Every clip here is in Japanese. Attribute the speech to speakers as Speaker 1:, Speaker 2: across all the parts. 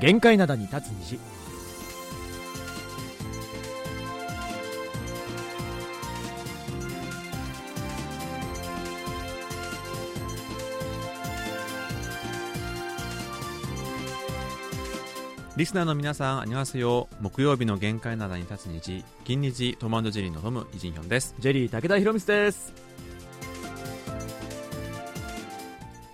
Speaker 1: 限界灘に立つ虹
Speaker 2: リスナーの皆さん、あにわせよ。木曜日の限界灘に立つ虹、金日トマンドジェリーのトム、イジンヒョンです。
Speaker 1: ジェリー武田博光です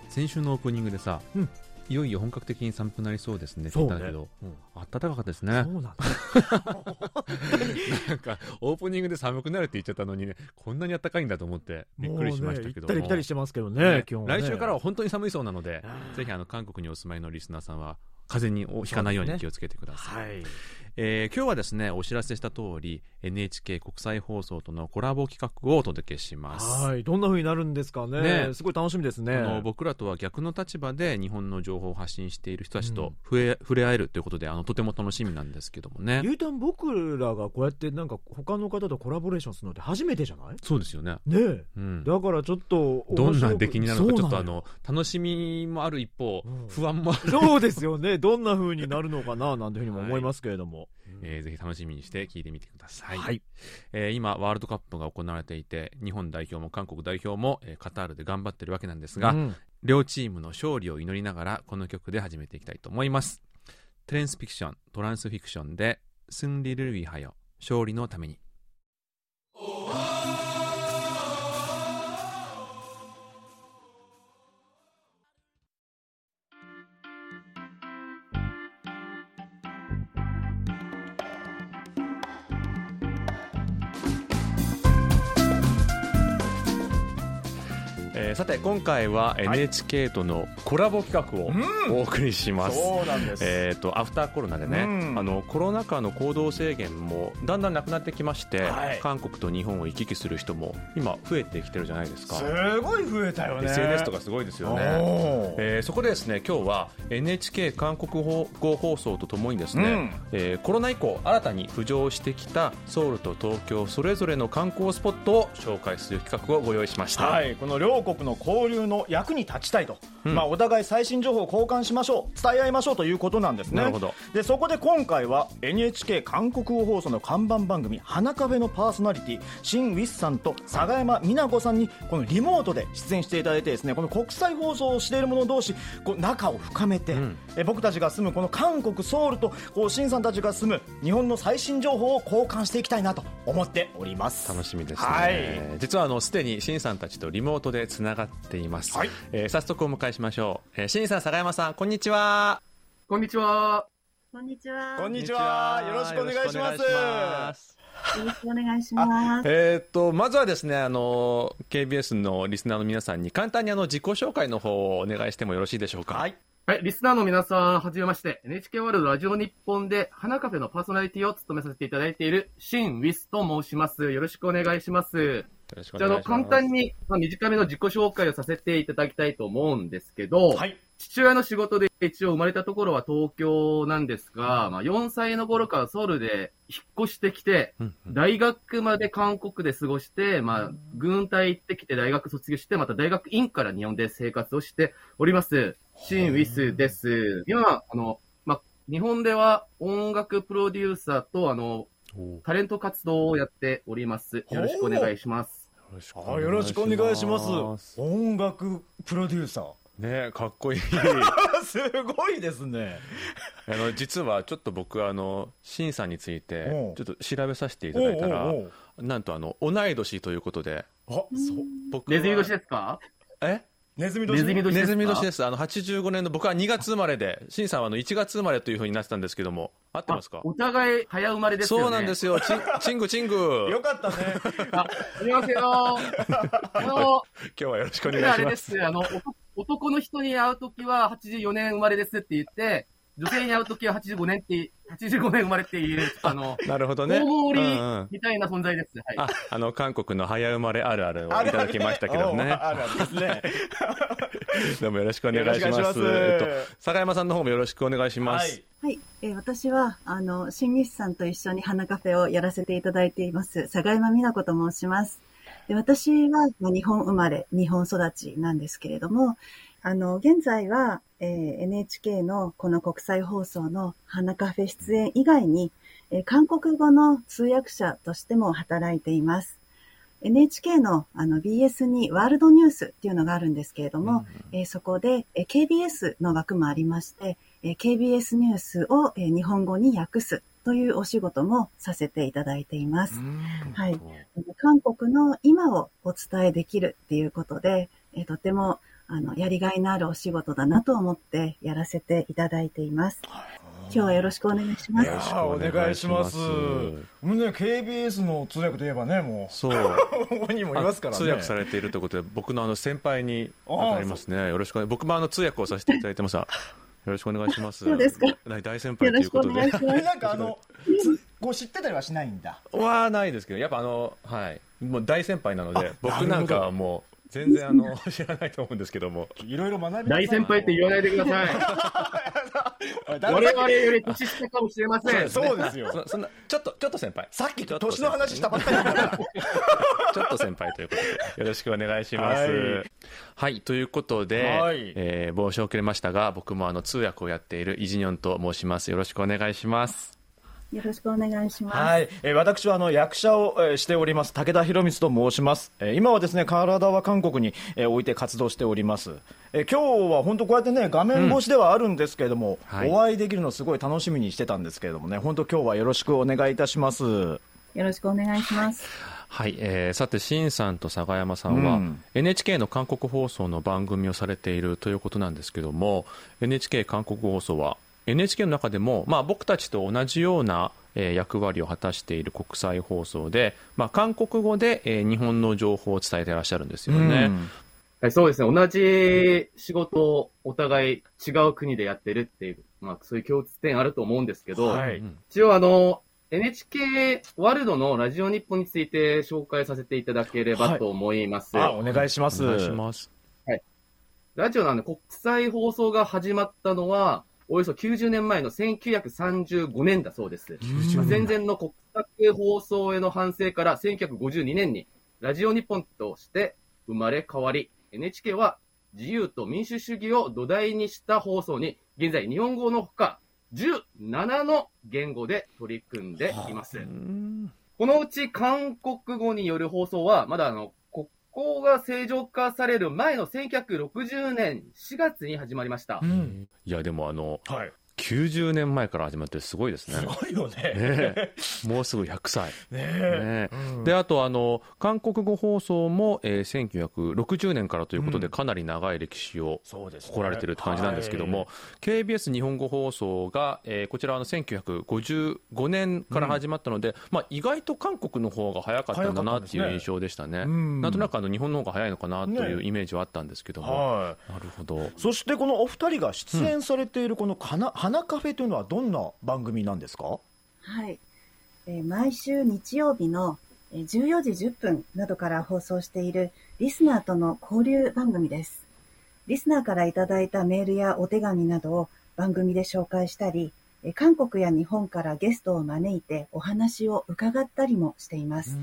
Speaker 2: 先週のオープニングでさ、
Speaker 1: うん
Speaker 2: いよいよ本格的に寒くなりそうですね
Speaker 1: そうね。
Speaker 2: だけど、
Speaker 1: うん。
Speaker 2: 暖かかったですね。
Speaker 1: そうなんだ。
Speaker 2: なんか、オープニングで寒くなるって言っちゃったのにね、こんなに暖かいんだと思ってびっくりしましたけど。も。
Speaker 1: もうね行ったり来たりしてますけどね
Speaker 2: ね
Speaker 1: ね。
Speaker 2: 来週からは本当に寒いそうなので、ぜひあの韓国にお住まいのリスナーさんは、風邪にひかないように気をつけてください。
Speaker 1: はい
Speaker 2: えー今日はですね、お知らせした通り、NHK 国際放送とのコラボ企画をお届けします。
Speaker 1: はいどんな風になるんですかね。
Speaker 2: ね。
Speaker 1: すごい楽しみですね。
Speaker 2: あの僕らとは逆の立場で日本の情報を発信している人たちと触れ,、触れ合えるということであのとても楽しみなんですけどもね。
Speaker 1: ゆうたん僕らがこうやってなんか他の方とコラボレーションするのって初めてじゃない？
Speaker 2: そうですよね、
Speaker 1: ねえ。
Speaker 2: うん、
Speaker 1: だからちょっと
Speaker 2: どんな出来になるのかちょっとあの楽しみもある一方、
Speaker 1: うん。
Speaker 2: 不安もある、
Speaker 1: そうですよね。どんな風になるのかななんていうふうにも思いますけれども、
Speaker 2: えーぜひ楽しみにして聞いてみてください、
Speaker 1: はい。
Speaker 2: えー今ワールドカップが行われていて日本代表も韓国代表も、えーカタールで頑張ってるわけなんですが、
Speaker 1: うん。
Speaker 2: 両チームの勝利を祈りながらこの曲で始めていきたいと思います。トランスフィクショントランスフィクションでスンリルルイハヨ勝利のためにさて今回は NHK とのコラボ企画をお送りします、
Speaker 1: そうなんです、
Speaker 2: えー、とアフターコロナでね、
Speaker 1: うん。
Speaker 2: あのコロナ禍の行動制限もだんだんなくなってきまして、
Speaker 1: はい。
Speaker 2: 韓国と日本を行き来する人も今増えてきてるじゃないですか。
Speaker 1: すごい増えたよね。
Speaker 2: SNS とかすごいですよね、えーそこでですね今日は NHK 韓国語放送とともにですね、
Speaker 1: うん。
Speaker 2: えーコロナ以降新たに浮上してきたソウルと東京それぞれの観光スポットを紹介する企画をご用意しました、
Speaker 3: はい、この両国の交流の役に立ちたいと、
Speaker 2: うん。
Speaker 3: まあ、お互い最新情報を交換しましょう。伝え合いましょうということなんですね。
Speaker 2: なるほど。
Speaker 3: でそこで今回は NHK 韓国語放送の看板番組「花カフェ」のパーソナリティシン・ウィスさんと佐賀山美奈子さんにこのリモートで出演していただいてですねこの国際放送をしている者同士こう仲を深めて、
Speaker 2: うん。
Speaker 3: え僕たちが住むこの韓国ソウルとこうシンさんたちが住む日本の最新情報を交換していきたいなと思っております。
Speaker 2: 楽しみですね、
Speaker 3: はい。
Speaker 2: 実はあのすでにシンさんたちとリモートでつながっています、
Speaker 3: はい
Speaker 2: えー早速お迎えしましょう、えー、シンさん佐賀山さんこんにちは
Speaker 4: こんにちは。
Speaker 5: こんにちは。
Speaker 3: こんにちはよろしくお願いします
Speaker 2: よろし
Speaker 5: くお願いします。
Speaker 2: えーっとまずはですねあの KBS のリスナーの皆さんに簡単にあの自己紹介の方をお願いしてもよろしいでしょうか？
Speaker 3: はい
Speaker 4: はい、リスナーの皆さん、はじめまして。NHK ワールドラジオ日本で、花カフェのパーソナリティを務めさせていただいている、シン・ウィスと申します。よろしくお願いします。
Speaker 2: よろしくお
Speaker 4: じゃあ、あの、簡単に、まあ、短めの自己紹介をさせていただきたいと思うんですけど、
Speaker 3: はい。
Speaker 4: 父親の仕事で一応生まれたところは東京なんですが、まあ、4歳の頃からソウルで引っ越してきて、大学まで韓国で過ごして、まあ、軍隊行ってきて大学卒業して、また大学院から日本で生活をしております。シン・ウィスです。今、あの、まあ、日本では音楽プロデューサーと、あの、
Speaker 2: お
Speaker 4: タレント活動をやっております。よろしくお願いします。
Speaker 2: よろしく
Speaker 3: お願いします。音楽プロデューサー。
Speaker 2: ねかっこいい
Speaker 3: すごいですね。
Speaker 2: あの実はちょっと僕あのシンさんについてちょっと調べさせていただいたらなんとあの同い年ということで
Speaker 3: あ、そう。
Speaker 2: 僕は
Speaker 4: ネズミ年ですか？
Speaker 2: え？
Speaker 3: ネズミ年。
Speaker 4: ネズミ年
Speaker 2: ネズミ
Speaker 4: ですか
Speaker 2: 年ですあの85年の僕は2月生まれでシンさんはあの1月生まれというふうになってたんですけども合ってますか？
Speaker 4: あお互い早生まれですよね。
Speaker 2: そうなんですよ チンチングチング
Speaker 3: よかったね。
Speaker 4: あ、すみません。あの、あの、
Speaker 2: 今日はよろしくお願い
Speaker 4: あ
Speaker 2: しま
Speaker 4: れですす。あの、お男の人に会うときは84年生まれですって言って、女性に会うときは85年って、85年生まれっていう、あの、
Speaker 2: なるほどね
Speaker 4: 大盛りみたいな存在です。はい。
Speaker 2: ああの韓国の早生まれあるあるをいただきましたけどもね
Speaker 3: あるあるですね。
Speaker 2: どうもよろしくお願いしますえっと坂山さんの方もよろしくお願いします、
Speaker 3: はい。
Speaker 5: はい、えー私は、あの、新日さんと一緒に花カフェをやらせていただいています、佐賀山美奈子と申します。で私は、まあ日本生まれ、日本育ちなんですけれども、あの、現在は、えー NHK のこの国際放送の花カフェ出演以外に、えー韓国語の通訳者としても働いています。NHK のあの BS にワールドニュースっていうのがあるんですけれども、えーそこで、えー KBS の枠もありまして、えー KBS ニュースを、えー日本語に訳すというお仕事もさせていただいています。はい。韓国の今をお伝えできるっていうことで、えーとてもあのやりがいのあるお仕事だなと思ってやらせていただいています。今日はよろしくお願いします。
Speaker 3: いやーお願いします。もうね、KBS の通訳といえばね、も
Speaker 2: そう。
Speaker 3: う、ここにもいますからね。
Speaker 2: 通訳されているということで、僕のあの先輩に
Speaker 3: あー
Speaker 2: なりますね。よろしくお願い。僕もあの通訳をさせていただいてます。よろしくお願いします。
Speaker 5: そうですか
Speaker 2: 大大先輩
Speaker 5: よろしくお
Speaker 2: ということで
Speaker 5: 願いし。ま
Speaker 3: え
Speaker 5: す。
Speaker 3: なんかあの、つこう知ってたりはしないんだ。
Speaker 2: はないですけど、やっぱあの、はい。もう大先輩なので
Speaker 3: あ、
Speaker 2: 僕なんかはもう、全然あの、知らないと思うんですけども。
Speaker 3: いろいろ学びなさい
Speaker 4: 大先輩って言わないでください。我々より年下かもしれません。
Speaker 3: そうですよ。
Speaker 2: そそんな、ちょっと、ちょっと先輩。
Speaker 3: さっき年の話したばっかりだから。
Speaker 2: ちょっと先輩ということで、よろしくお願いします。
Speaker 3: は
Speaker 2: はいい、ということで、
Speaker 3: はい
Speaker 2: えー、申し遅れましたが、僕もあの通訳をやっているイジニョンと申します。よろしくお願いします。
Speaker 5: よろしくお願いします。
Speaker 3: はい、えー私はあの役者を、えーしております武田博光と申します、えー今はですね体は韓国に、えー置いて活動しております、えー今日は本当こうやってね画面越しではあるんですけれども、
Speaker 2: はい。
Speaker 3: お会いできるのすごい楽しみにしてたんですけれどもね本当今日はよろしくお願いいたします。
Speaker 5: よろしくお願いします。
Speaker 2: はい、えー、さて、シンさんと佐賀山さんは、
Speaker 3: うん。
Speaker 2: NHK の韓国放送の番組をされているということなんですけども、NHK 韓国放送は、NHK の中でも、まあ、僕たちと同じような、えー役割を果たしている国際放送で、まあ、韓国語で、えー日本の情報を伝えていらっしゃるんですよね。
Speaker 3: うん
Speaker 4: はい、そうですね。同じ仕事をお互い違う国でやってるっていう、まあそういう共通点あると思うんですけど、
Speaker 3: はい
Speaker 2: うん
Speaker 4: 一応あの、NHK ワールドのラジオ日本について紹介させていただければと思います。
Speaker 3: あお願いします
Speaker 2: お願いします。
Speaker 4: ラジオなんで国際放送が始まったのは、およそ90年前の1935年だそうです。まあ戦前の国際放送への反省から1952年にラジオ日本として生まれ変わり、NHK は自由と民主主義を土台にした放送に、現在日本語のほか17の言語で取り組んでいます。
Speaker 2: うん
Speaker 4: このうち韓国語による放送は、まだあの、国交が正常化される前の1960年4月に始まりました。
Speaker 3: うん
Speaker 2: いや、でもあの、
Speaker 3: はい
Speaker 2: 90年前から始まってすごいですね。
Speaker 3: すごいよね。
Speaker 2: ねもうすぐ100歳。
Speaker 3: ねえ。
Speaker 2: ね
Speaker 3: うん。
Speaker 2: で、あと、あの、韓国語放送も、えー1960年からということで、
Speaker 3: うん。
Speaker 2: かなり長い歴史を誇られてるって感じなんですけども、KBS 日本語放送が、えーこちらはあの1955年から始まったので、まあ、意外と韓国の方が早かったんだなっていう印象でしたね。
Speaker 3: うん
Speaker 2: なんとなくあの日本の方が早いのかなという
Speaker 3: ね
Speaker 2: イメージはあったんですけども、
Speaker 3: はい
Speaker 2: なるほど。
Speaker 3: そしてこのお二人が出演されているこの花,、花カフェというのはどんな番組なんですか？
Speaker 5: はい。えー毎週日曜日のえー14時10分などから放送しているリスナーとの交流番組です。リスナーからいただいたメールやお手紙などを番組で紹介したり、えー韓国や日本からゲストを招いてお話を伺ったりもしています。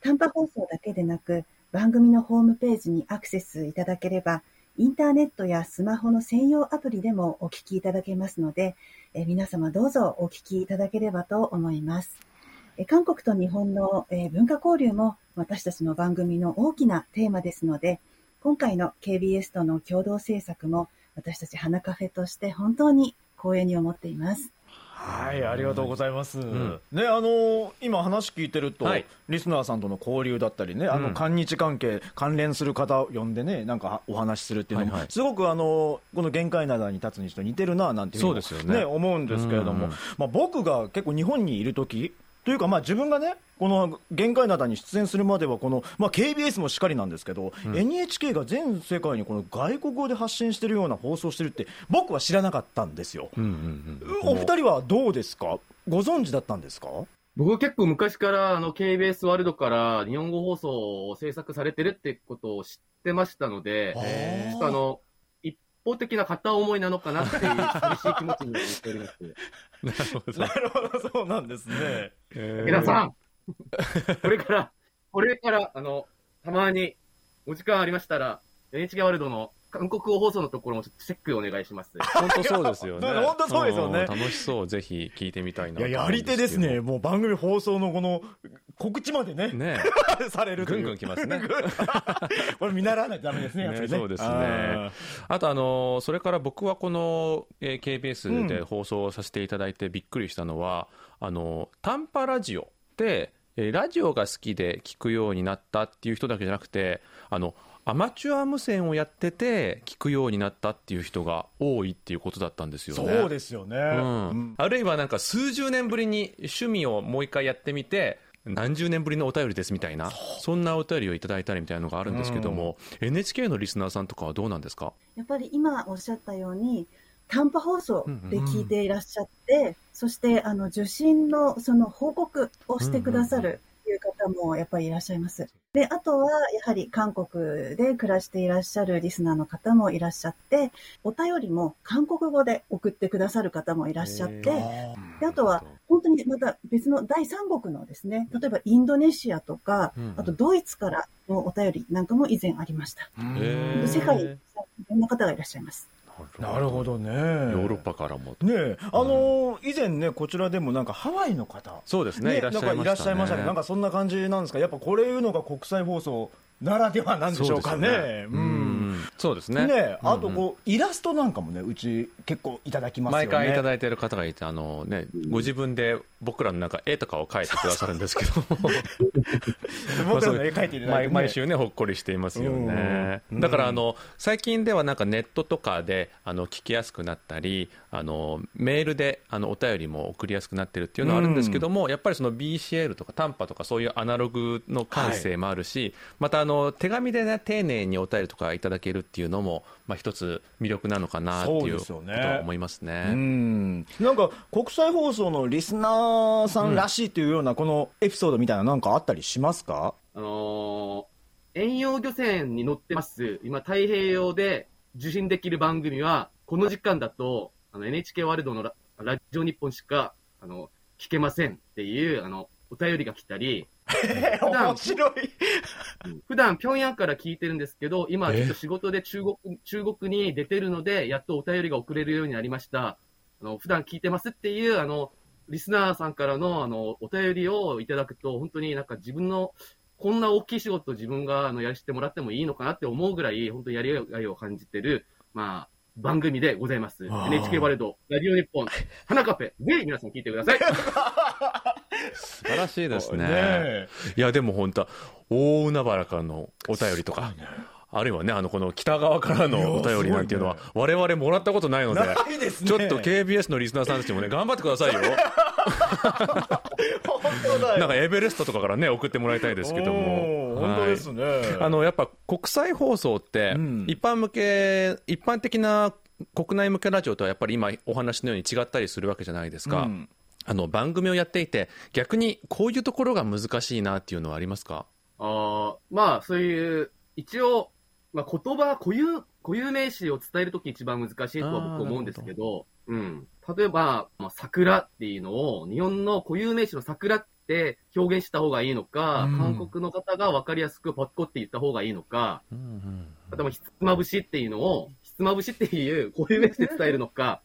Speaker 5: 短波放送だけでなく、番組のホームページにアクセスいただければ、インターネットやスマホの専用アプリでもお聞きいただけますので、え皆様どうぞお聞きいただければと思います。え韓国と日本の、え文化交流も私たちの番組の大きなテーマですので、今回の KBS との共同制作も私たち花カフェとして本当に光栄に思っています。
Speaker 3: はい、ありがとうございます。
Speaker 2: ん。
Speaker 3: ね、あの今話聞いてると、
Speaker 2: はい。
Speaker 3: リスナーさんとの交流だったりね、あの、
Speaker 2: うん
Speaker 3: 韓日関係、関連する方を呼んでね、なんかお話しするっていうのも、
Speaker 2: はいはい。
Speaker 3: すごくあのこの限界灘に立つにと似てるな、なんていうふうに
Speaker 2: ね
Speaker 3: 思うんですけれども、
Speaker 2: うん。
Speaker 3: まあ僕が結構日本にいる時というか、まあ、自分がね、この限界灘に出演するまでは、この、まあ、KBS もしっかりなんですけど、NHK が全世界にこの外国語で発信してるような放送してるって、僕は知らなかったんですよ。
Speaker 2: うんうんうん
Speaker 3: お二人はどうですか？ご存知だったんですか？
Speaker 4: 僕結構昔からあの KBS ワールドから日本語放送を制作されてるってことを知ってましたので、あの、一方的な片思いなのかなっていう寂しい気持ちになっております。
Speaker 2: なるほど
Speaker 3: なるほど、そうなんですね。
Speaker 4: 皆さん、これから、これから、あの、たまにお時間ありましたら、NHK ワールドの韓国語放送のところもちょっとチェックお願いします。
Speaker 2: 本当そうですよね。
Speaker 3: 本当そうですよね
Speaker 2: ん楽しそう。ぜひ聞いてみたいない
Speaker 3: や、やり手ですね。。もう番組放送のこの告知までね、
Speaker 2: ね
Speaker 3: される。
Speaker 2: ぐんぐん来ますね。
Speaker 3: これ見習わないとダメですね、やっぱりね。
Speaker 2: ねそうですね
Speaker 3: あ
Speaker 2: あとあのそれから僕はこの、えー KBS で放送させていただいてびっくりしたのは、あの短波ラジオってえーラジオが好きで聞くようになったっていう人だけじゃなくてあのアマチュア無線をやってて聞くようになったっていう人が多いっていうことだったんですよね。
Speaker 3: そうですよね。
Speaker 2: うん。
Speaker 3: うん。
Speaker 2: あるいはなんか数十年ぶりに趣味をもう一回やってみて何十年ぶりのお便りですみたいなそんなお便りをいただいたりみたいなのがあるんですけども、NHK のリスナーさんとかはどうなんですか？
Speaker 5: やっぱり今おっしゃったように、短波放送で聞いていらっしゃって、そしてあの受信のその報告をしてくださるという方もやっぱりいらっしゃいます。で、あとはやはり韓国で暮らしていらっしゃるリスナーの方もいらっしゃって、お便りも韓国語で送ってくださる方もいらっしゃって、であとは本当にまた別の第三国のですね、例えばインドネシアとか
Speaker 2: うん、
Speaker 5: あとドイツからのお便りなんかも以前ありました。世界にいろんな方がいらっしゃいます。
Speaker 3: なるほどね。ヨ
Speaker 2: ヨーロッパからも。
Speaker 3: ねえ、あのー以前ね、こちらでもなんかハワイの方、
Speaker 2: そうですね。いらっしゃいましたね。
Speaker 3: なんかいらっしゃいましたけど、なんかそんな感じなんですか、やっぱこれいうのが国際放送ならではなんでしょうかね。
Speaker 2: そうですよね。うん。そうですね。
Speaker 3: あとこう、イラストなんかもね、うち結構いただきますよね。
Speaker 2: 毎回いただいてる方がいてあの、ね、ご自分で僕らのなんか絵とかを描いてくださるんですけど。
Speaker 3: 僕らの絵描いていただいて、ね。
Speaker 2: 毎毎週ねほっこりしていますよね、
Speaker 3: うん。
Speaker 2: だからあの最近ではなんかネットとかであの聞きやすくなったりあのメールであのお便りも送りやすくなってるっていうのはあるんですけども、やっぱりその BCL とか短波とかそういうアナログの感性もあるし、またあの手紙でね丁寧にお便りとかいただけるっていうのも、まあ、一つ魅力なのかなっていうことは思いますね。
Speaker 3: うん。なんか国際放送のリスナーさんらしいというような、このエピソードみたいな、なんかあったりしますか？
Speaker 4: あのー遠洋漁船に乗ってます、今太平洋で受信できる番組は、この時間だと、あの NHK ワールドのララジオ日本しか、あの、聞けませんっていう、あの、お便りが来たり、普段
Speaker 3: 面白い。
Speaker 4: 普段平壌から聞いてるんですけど、今ちょっと仕事で中国、中国に出てるので、やっとお便りが送れるようになりました。あの、普段聞いてますっていう、あの、リスナーさんからの、あの、お便りをいただくと、本当になんか自分の、こんな大きい仕事を自分が、あの、やらせてもらってもいいのかなって思うぐらい、本当にやりがいを感じてる、まあ、番組でございます。NHK ワールド、ラジオ日本、花カフェ、ぜひ皆さん聞いてください。
Speaker 2: 素晴らしいですね。
Speaker 3: え
Speaker 2: いや、でも本当は大海原からのお便りとか、あるいはね、あの、この北側からのお便りなんていうのは、我々もらったことないので、
Speaker 3: ですね
Speaker 2: ちょっと KBS のリスナーさんたちもね、頑張ってくださいよ。なんかエベレストとかからね、送ってもらいたいですけど
Speaker 3: お
Speaker 2: も。
Speaker 3: ー本当ですね。
Speaker 2: はいあの、やっぱ国際放送って
Speaker 3: うん、
Speaker 2: 一般向け、一般的な国内向けラジオとはやっぱり今お話のように違ったりするわけじゃないですか。
Speaker 3: うん
Speaker 2: あの、番組をやっていて、逆にこういうところが難しいなっていうのはありますか？
Speaker 4: あーまあ、そういう、一応、まあ、言葉、固有、固有名詞を伝えるとき一番難しいとは僕思うんですけど、うん。例えば、まあ、桜っていうのを、日本の固有名詞の桜って表現した方がいいのか、
Speaker 3: うん。
Speaker 4: 韓国の方が分かりやすくポッコって言った方がいいのか、あとはひつまぶしっていうのを、ひつまぶしっていう固有名詞で伝えるのか、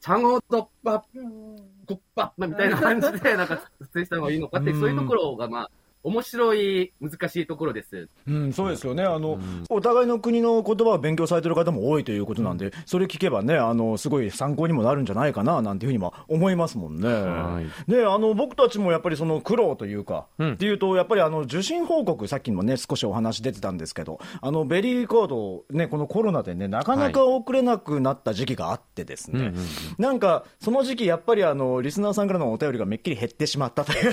Speaker 4: チャゴドッパグッパッみたいな感じで、なんか、説明した方がいいのかって、そういうところが、まあ、面白い、難しいところです。
Speaker 3: うん、そうですよね。あの、お互いの国の言葉を勉強されてる方も多いということなんで、それ聞けばね、あの、すごい参考にもなるんじゃないかな、なんていうふうにも思いますもんね。
Speaker 2: はい。
Speaker 3: で、あの、僕たちもやっぱりその苦労というか、
Speaker 2: うん。
Speaker 3: っていうと、やっぱりあの、受信報告、さっきもね、少しお話出てたんですけど、あの、ベリーコード、ね、このコロナでね、なかなか送れなくなった時期があってですね、
Speaker 2: うんうんうん。
Speaker 3: なんか、その時期、やっぱりあの、リスナーさんからのお便りがめっきり減ってしまったというね、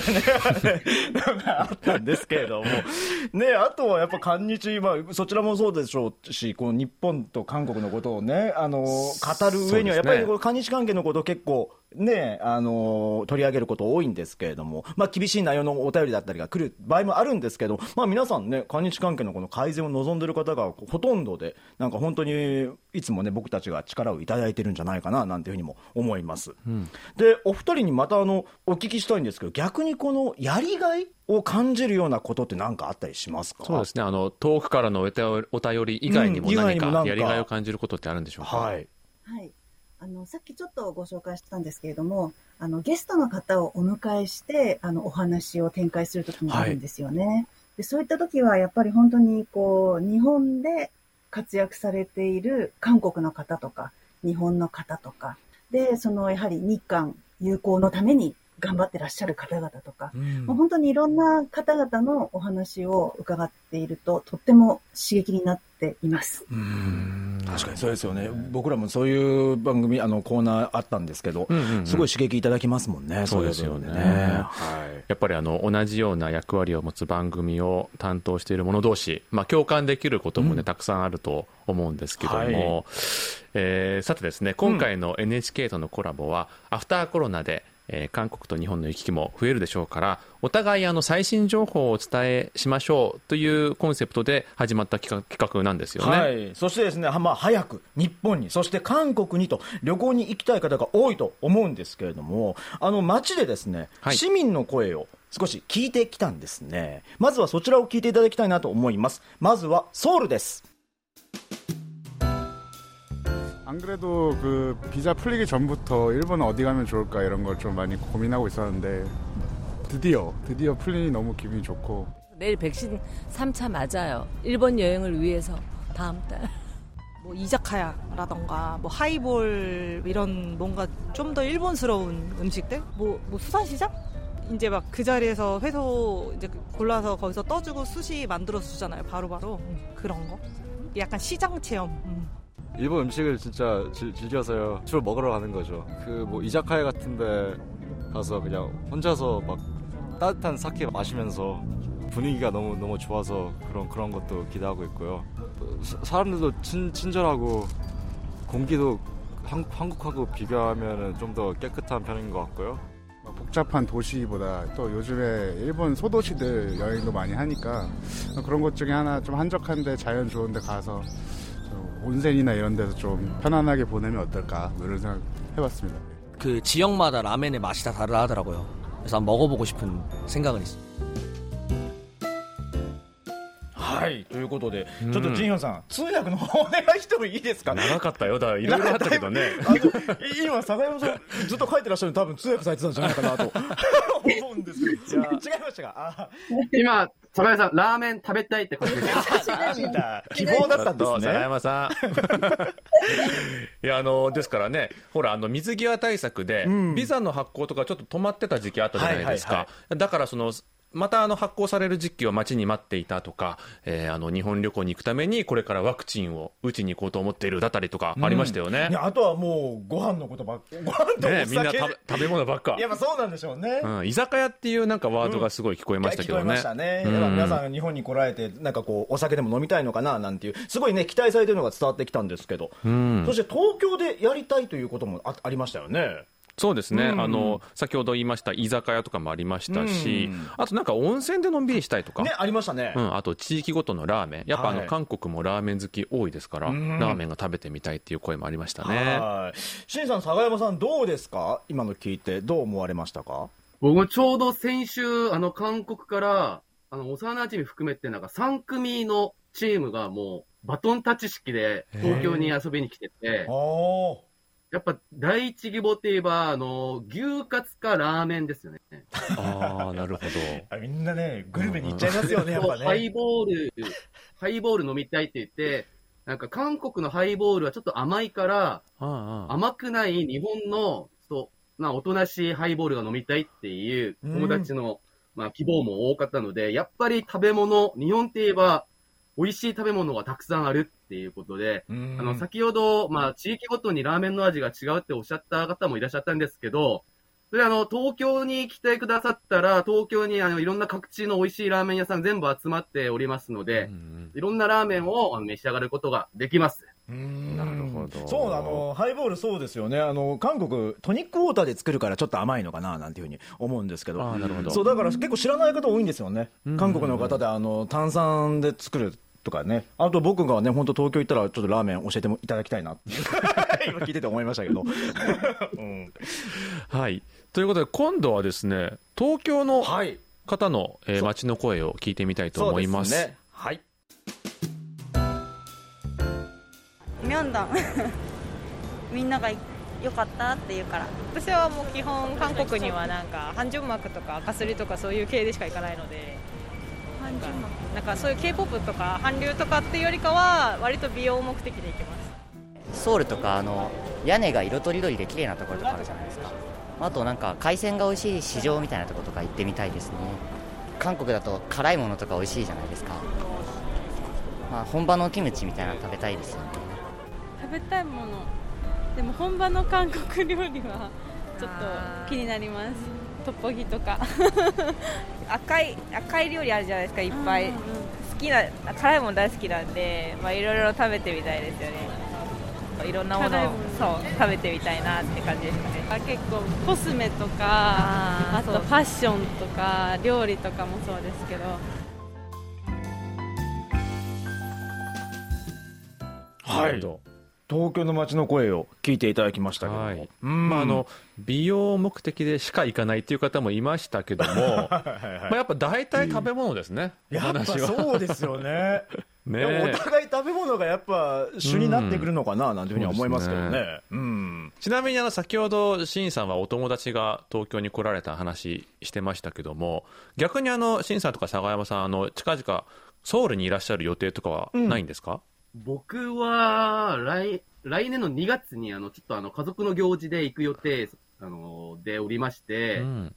Speaker 3: のがあったんですけれども、ね、あとはやっぱ、韓日、まあ、そちらもそうでしょうし、この日本と韓国のことをね、あの、語る上には、やっぱりこの韓日関係のことを結構ね、あの取り上げること多いんですけれども、まあ、厳しい内容のお便りだったりが来る場合もあるんですけど、まあ、皆さんね、韓日関係のこの改善を望んでいる方がほとんどで、なんか本当にいつもね、僕たちが力をいただいてるんじゃないかななんていうふうにも思います。で、お二人にまたあのお聞きしたいんですけど、逆にこのやりがいを感じるようなことって何かあったりしますか？
Speaker 2: そうですねあの遠くからのお便り以外にも何
Speaker 3: か
Speaker 2: かやりがいを感じることってあるんでしょうか、
Speaker 3: はい。
Speaker 5: はい。あの、さっきちょっとご紹介したんですけれども、あの、ゲストの方をお迎えして、あの、お話を展開するときもあるんですよね。で、そういったときは、やっぱり本当に、こう、日本で活躍されている韓国の方とか、日本の方とか、で、その、やはり日韓友好のために頑張ってらっしゃる方々とか、もう本当にいろんな方々のお話を伺っていると、とっても刺激になっています。
Speaker 3: 確かに。そうですよね、僕らもそういう番組、あのコーナーあったんですけど、
Speaker 2: うんうんうん。
Speaker 3: すごい刺激いただきますもんね、
Speaker 2: そうですよね。
Speaker 3: い部分ではい。
Speaker 2: やっぱりあの同じような役割を持つ番組を担当している者同士、まあ、共感できることもね、
Speaker 3: うん。
Speaker 2: たくさんあると思うんですけども、
Speaker 3: はい。
Speaker 2: えーさてですね今回の NHK とのコラボは、アフターコロナで、えー韓国と日本の行き来も増えるでしょうからお互いあの最新情報をお伝えしましょうというコンセプトで始まった企画企画なんですよね。
Speaker 3: はい、そしてですね、はまあ、早く日本に、そして韓国にと旅行に行きたい方が多いと思うんですけれども、あの街でですね、
Speaker 2: はい
Speaker 3: 市民の声を少し聞いてきたんですね。まずはそちらを聞いていただきたいなと思います。まずはソウルです。
Speaker 6: 안 그래도 그 비자 풀리기 전부터 일본 어디 가면 좋을까 이런 걸 좀 많이 고민하고 있었는데 드디어 드디어 풀리니 너무 기분이 좋고.
Speaker 7: 내일 백신 3차 맞아요. 일본 여행을 위해서. 다음 달.
Speaker 8: 뭐 이자카야라던가 뭐 하이볼 이런 뭔가 좀 더 일본스러운 음식들? 뭐, 뭐 수산시장? 이제 막 그 자리에서 회소 이제 골라서 거기서 떠주고 수시 만들어 주잖아요. 바로바로. 음, 그런 거? 약간 시장 체험. 음.
Speaker 9: 일본 음식을 진짜 즐, 즐겨서요. 주로 먹으러 가는 거죠. 그 뭐 이자카야 같은데 가서 그냥 혼자서 막 따뜻한 사케 마시면서 분위기가 너무 너무 좋아서 그런 그런 것도 기대하고 있고요. 사- 사람들도 친, 친절하고 공기도 한, 한국하고 비교하면은 좀더 깨끗한 편인 것 같고요.
Speaker 6: 복잡한 도시보다 또 요즘에 일본 소도시들 여행도 많이 하니까 그런 것 중에 하나 좀 한적한데 자연 좋은데 가서 좀 온센이나 이런 데서 좀 편안하게 보내면 어떨까 뭐 이런 생각 해봤습니다.
Speaker 10: 그 지역마다 라멘의 맛이 다 다르다 하더라고요. 그래서 한번 먹어보고 싶은 생각은 있어요.
Speaker 3: はい、ということで、
Speaker 2: うん。
Speaker 3: ちょっとジンヒョンさん、通訳の方お願いしてもいいですか？
Speaker 2: 長かったよ。だいろいろあったけどね。
Speaker 3: 今、坂山さん、ずっと書いてらっしゃるの、多分通訳されてたんじゃないかなと。思うんですけど、違いましたか？あ
Speaker 4: 今、坂井さん、ラーメン食べたいってことです。
Speaker 3: 希望だったんです
Speaker 2: そう坂
Speaker 3: ね。
Speaker 2: 山さん。いや、あの、ですからね、ほら、あの、水際対策で、
Speaker 3: うん。
Speaker 2: ビザの発行とかちょっと止まってた時期あったじゃないですか。
Speaker 3: はいはい。
Speaker 2: だから、その、またあの発行される時期を待ちに待っていたとか、えーあの日本旅行に行くためにこれからワクチンを打ちに行こうと思っているだったりとかありましたよね。
Speaker 3: いやあとはもう、ご飯のことばっご飯とお酒
Speaker 2: ねみんな食べ物ばっか
Speaker 3: い。や、まあそうなんでしょうね。
Speaker 2: うん、居酒屋っていうなんかワードがすごい聞こえましたけどね。
Speaker 3: 聞こえましたね。
Speaker 2: うん
Speaker 3: やっぱ皆さんが日本に来られて、なんかこう、お酒でも飲みたいのかななんていう、すごいね、期待されてるのが伝わってきたんですけど、
Speaker 2: うん
Speaker 3: そして東京でやりたいということもあありましたよね。
Speaker 2: そうですね、
Speaker 3: うん。
Speaker 2: あの先ほど言いました居酒屋とかもありましたし、
Speaker 3: うん。
Speaker 2: あとなんか温泉でのんびりしたいとか、
Speaker 3: ね、ありましたね。
Speaker 2: うん、あと地域ごとのラーメン、やっぱあの、
Speaker 3: はい
Speaker 2: 韓国もラーメン好き多いですから、
Speaker 3: うん。
Speaker 2: ラーメンが食べてみたいっていう声もありましたね。
Speaker 3: はい。しんさん、佐賀山さん、どうですか？今の聞いて、どう思われましたか？
Speaker 4: 僕もちょうど先週、あの、韓国から、あの、幼馴染含めて、なんか3組のチームがもう、バトンタッチ式で東京に遊びに来てて、
Speaker 3: おー。
Speaker 4: やっぱ第一希望って言えば、あの、牛カツかラーメンですよね。
Speaker 2: ああ、なるほど。
Speaker 3: あみんなね、グルメに行っちゃいますよね、やっぱ
Speaker 4: ハイ
Speaker 3: ね。
Speaker 4: ボール、ハイボール飲みたいって言って、なんか韓国のハイボールはちょっと甘いから、
Speaker 2: ああ
Speaker 4: 甘くない日本の、そう、な、おとなしいハイボールが飲みたいっていう友達の、まあ、希望も多かったので、やっぱり食べ物、日本って言えば、美味しい食べ物がたくさんあるっていうことで、
Speaker 3: うん。
Speaker 4: あの、先ほど、まあ、地域ごとにラーメンの味が違うっておっしゃった方もいらっしゃったんですけど、それであの、東京に来てくださったら、東京にあの、いろんな各地の美味しいラーメン屋さん全部集まっておりますので、いろんなラーメンをあの召し上がることができます。
Speaker 2: なるほど。
Speaker 3: そうあのハイボールそうですよね。あの韓国トニックウォーターで作るからちょっと甘いのかななんていうふうに思うんですけど。
Speaker 2: あーなるほど。
Speaker 3: そうだから結構知らない方多いんですよね、韓国の方であの炭酸で作るとかね。あと僕がね本当東京行ったらちょっとラーメン教えてもいただきたいなって。今聞いてて思いましたけど、うん。
Speaker 2: はい。ということで、今度はですね、東京の
Speaker 3: はい。
Speaker 2: 方の、えー街の声を聞いてみたいと思います。
Speaker 3: そうですね。はい。
Speaker 11: ミョンドン。みんなが良かったって言うから。
Speaker 8: 私はもう基本韓国にはなんか半純膜とか赤すりとかそういう系でしか行かないのでな。んかそういう k p o p とか韓流とかっていうよりかは割と美容目的で行きます。
Speaker 12: ソウルとかあの屋根が色とりどりで綺麗なところとかあるじゃないですか。あとなんか海鮮が美味しい市場みたいなところとか行ってみたいですね。韓国だと辛いものとか美味しいじゃないですか。まあ本場のキムチみたいなの食べたいですよね。
Speaker 11: 食べたいもの。でも本場の韓国料理はちょっと気になりますトッポギとか。
Speaker 13: 赤い赤い料理あるじゃないですかいっぱい、好きな辛いもの大好きなんでまあいろいろ食べてみたいですよね。いろんなものをそう食べてみたいなって感じですかね。
Speaker 11: あ結構コスメとか
Speaker 13: あ
Speaker 11: とファッションとか料理とかもそうですけど。
Speaker 3: はい東京の街の声を聞いていただきましたけど
Speaker 2: まあ、あの美容目的でしか行かないっていう方もいましたけども、まあ、やっぱ大体食べ物ですね、お
Speaker 3: やっぱそうですよね。
Speaker 2: ね
Speaker 3: お
Speaker 2: え
Speaker 3: 互い食べ物がやっぱ主になってくるのかななんていうふうには思いますけどね。うん。
Speaker 2: ちなみにあの先ほどシンさんはお友達が東京に来られた話してましたけども逆にあのシンさんとか佐賀山さんあの近々ソウルにいらっしゃる予定とかはないんですか、
Speaker 4: 僕は、来、来年の2月に、あの、ちょっとあの、家族の行事で行く予定、あの、でおりまして、
Speaker 2: うん。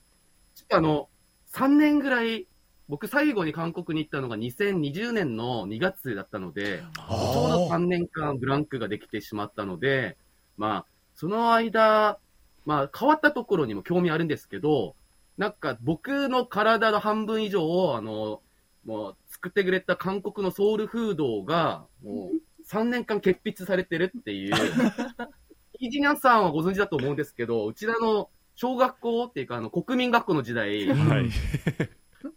Speaker 4: ちょっとあの、3年ぐらい、僕最後に韓国に行ったのが2020年の2月だったので、ちょうど3年間ブランクができてしまったので、まあ、その間、まあ、変わったところにも興味あるんですけど、なんか僕の体の半分以上を、あの、もう作ってくれた韓国のソウルフードが、もう3年間欠筆されてるっていう、イジニャンさんはご存知だと思うんですけど、うちらの小学校っていうか、あの、国民学校の時代、
Speaker 2: はい。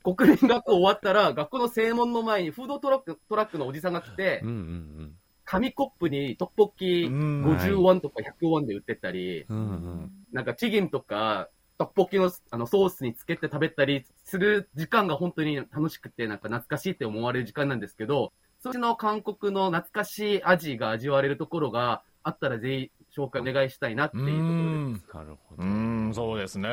Speaker 4: 国民学校終わったら、学校の正門の前にフードトラック、トラックのおじさんが来て、
Speaker 2: うんうん
Speaker 4: 紙コップにトッポッキ50ウォンとか100ウォンで売ってたり、
Speaker 2: うんうん。
Speaker 4: なんかチギンとか、トッポッキのあのソースにつけて食べたりする時間が本当に楽しくて、なんか懐かしいって思われる時間なんですけど、そっちの韓国の懐かしい味が味わえるところがあったらぜひ紹介お願いしたいなっていうところです。
Speaker 2: なるほど。
Speaker 3: うん、そうですね。う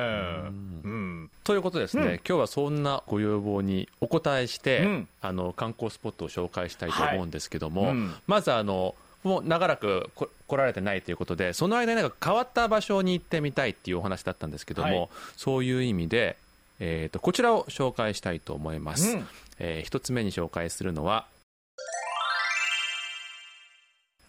Speaker 3: ん。
Speaker 2: ということでですね、
Speaker 3: うん
Speaker 2: 今日はそんなご要望にお答えして、
Speaker 3: うん
Speaker 2: あの観光スポットを紹介したいと思うんですけども、
Speaker 3: はいうん
Speaker 2: まずあのもう長らくこ来られてないということでその間になんか変わった場所に行ってみたいっていうお話だったんですけども、
Speaker 3: はい。
Speaker 2: そういう意味で、えー、とこちらを紹介したいと思います、
Speaker 3: うん。
Speaker 2: えー一つ目に紹介するのは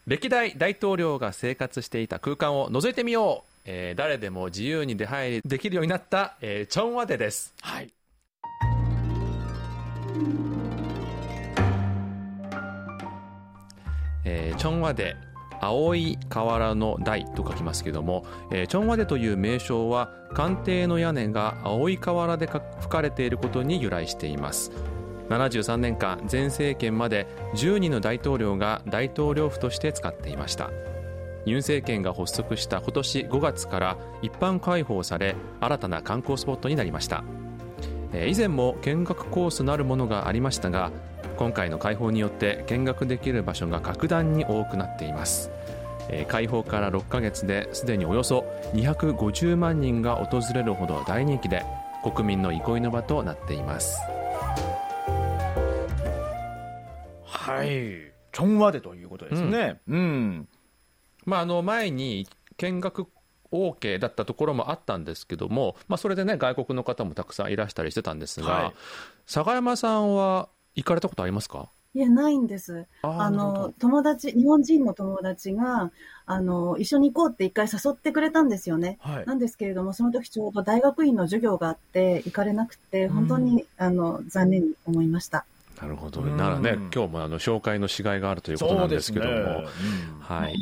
Speaker 2: 歴代大統領が生活していた空間を覗いてみよう、えー誰でも自由に出入りできるようになった、えーチョンワデです。
Speaker 3: はい
Speaker 2: えーチョンワデ青い瓦の台と書きますけども、えーチョンワデという名称は官邸の屋根が青い瓦でか吹かれていることに由来しています。73年間前政権まで10人の大統領が大統領府として使っていました。ユン政権が発足した今年5月から一般開放され新たな観光スポットになりました。以前も見学コースなるものがありましたが今回の開放によって見学できる場所が格段に多くなっていますえー開放から6ヶ月ですでにおよそ250万人が訪れるほど大人気で国民の憩いの場となっています
Speaker 3: はい。チョンワデということですね。うん。
Speaker 2: まあ、あの前に見学 OK だったところもあったんですけども、まあ、それでね外国の方もたくさんいらしたりしてたんですが、
Speaker 3: はい
Speaker 2: 佐賀山さんは行かれたことありますか？
Speaker 5: いや、ないんです。あの、友達、日本人の友達が、あの、一緒に行こうって一回誘ってくれたんですよね。
Speaker 3: はい
Speaker 5: なんですけれども、その時ちょうど大学院の授業があって、行かれなくて、本当に、あの、残念に思いました。
Speaker 2: なるほど。ならね、今日もあの紹介のしがいがあるということなんですけども、
Speaker 3: そうですね
Speaker 2: はい。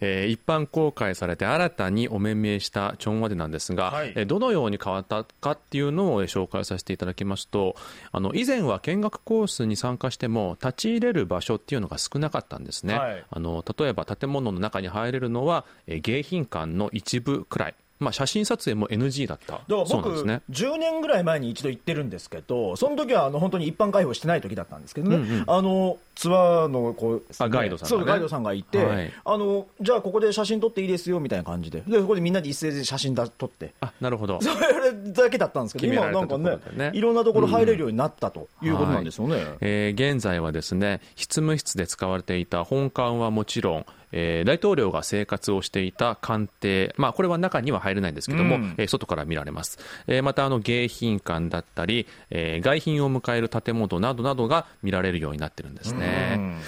Speaker 2: えー一般公開されて新たにお目見えしたチョンワデなんですが、
Speaker 3: はい。
Speaker 2: えーどのように変わったかっていうのをえー紹介させていただきますとあの以前は見学コースに参加しても立ち入れる場所っていうのが少なかったんですね、
Speaker 3: はい。
Speaker 2: あの例えば建物の中に入れるのは、えー迎賓館の一部くらい、まあ、写真撮影も NG だった。
Speaker 3: 僕、
Speaker 2: そうなんですね。
Speaker 3: 10年ぐらい前に一度行ってるんですけど、その時はあの本当に一般開放してない時だったんですけどね、
Speaker 2: うんうん
Speaker 3: あのツアーのこう、
Speaker 2: あガイドさんがね。
Speaker 3: ガイドさんがいて、
Speaker 2: はい。
Speaker 3: あの、じゃあここで写真撮っていいですよみたいな感じで、でそこでみんなで一斉で写真だ撮って、
Speaker 2: あなるほど。
Speaker 3: それだけだったんですけど、
Speaker 2: 決められた
Speaker 3: 今なんかね。いろんなところ入れるようになったということなんですよね。
Speaker 2: はい。えー現在はですね執務室で使われていた本館はもちろん、えー大統領が生活をしていた官邸、まあ、これは中には入れないんですけども、
Speaker 3: うん。
Speaker 2: えー外から見られます、えーまたあの迎賓館だったり、えー外賓を迎える建物などなどが見られるようになってるんですね、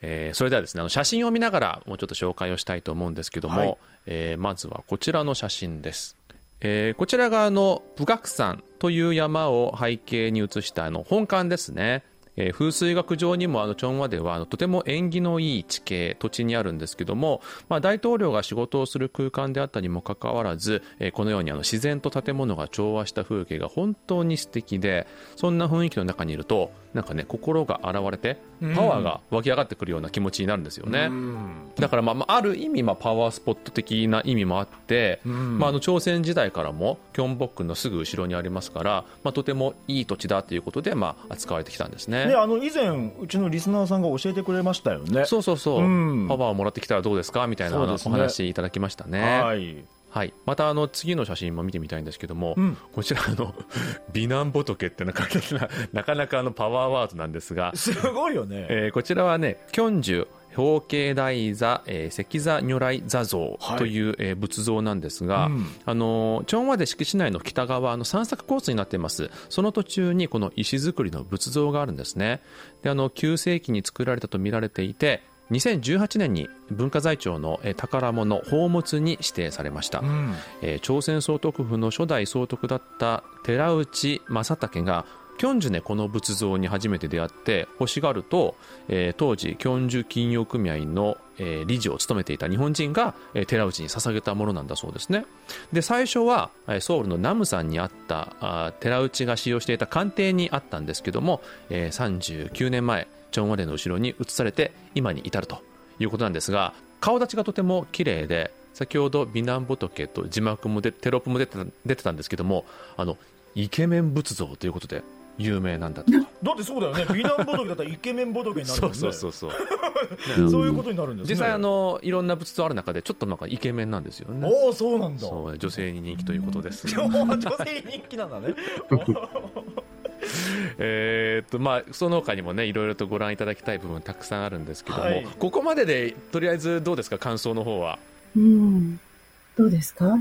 Speaker 2: えーそれではですねあの写真を見ながらもうちょっと紹介をしたいと思うんですけども、
Speaker 3: はい。
Speaker 2: えーまずはこちらの写真です。えーこちらがあの武岳山という山を背景に写したあの本館ですね、えー風水学上にもあのチョンワではあのとても縁起のいい地形土地にあるんですけども、まあ、大統領が仕事をする空間であったにもかかわらず、えーこのようにあの自然と建物が調和した風景が本当に素敵でそんな雰囲気の中にいるとなんかね心が洗われて
Speaker 3: うん。
Speaker 2: パワーが湧き上がってくるような気持ちになるんですよね、だから、まあまあ、ある意味、まあ、パワースポット的な意味もあって、
Speaker 3: ん。
Speaker 2: まあ、あの朝鮮時代からもキョンボックンのすぐ後ろにありますから、まあ、とてもいい土地だということで、まあ、扱われてきたんですね。
Speaker 3: ね、あの以前、うちのリスナーさんが教えてくれましたよね。
Speaker 2: そうそうそう、
Speaker 3: うん。
Speaker 2: パワーをもらってきたらどうですか？みたいな、
Speaker 3: ね。
Speaker 2: お話いただきましたね。
Speaker 3: はい。
Speaker 2: はい、またあの次の写真も見てみたいんですけども、
Speaker 3: うん。
Speaker 2: こちらあの 美男仏ってなか なかなかなかあのパワーワードなんですが、
Speaker 3: すごいよね。
Speaker 2: えーこちらはね、キョンジュ表敬大座、えー石座如来座像という、えー仏像なんですが、
Speaker 3: うん。
Speaker 2: あのーチョンワで敷地内の北側の散策コースになっています。その途中にこの石造りの仏像があるんですね。であの9世紀に作られたと見られていて2018年に文化財庁のえー宝物宝物に指定されました、
Speaker 3: うん。
Speaker 2: えー朝鮮総督府の初代総督だった寺内正武がキョンジュねこの仏像に初めて出会って欲しがると、えー当時キョンジュ金融組合の、えー理事を務めていた日本人が、えー寺内に捧げたものなんだそうですね。で最初はソウルのナム山にあったあ寺内が使用していた官邸にあったんですけども、えー39年前チョンワレの後ろに移されて今に至るということなんですが顔立ちがとても綺麗で先ほど美男仏と字幕もでテロップも出てた出てたんですけどもあのイケメン仏像ということで有名なんだと
Speaker 3: だってそうだよね、美男仏だったらイケメン仏になるもんね。
Speaker 2: そうそうそうそう
Speaker 3: そういうことになるんですね。
Speaker 2: 実際あのいろんな仏像ある中でちょっとなんかイケメンなんですよね
Speaker 3: おお、そうなんだ。
Speaker 2: そう女性に人気ということです
Speaker 3: 女性人気なんだね。
Speaker 2: えーっとまあその他にもねいろいろとご覧いただきたい部分たくさんあるんですけども、
Speaker 3: はい
Speaker 2: ここまででとりあえずどうですか？感想の方は
Speaker 5: うん。どうですか？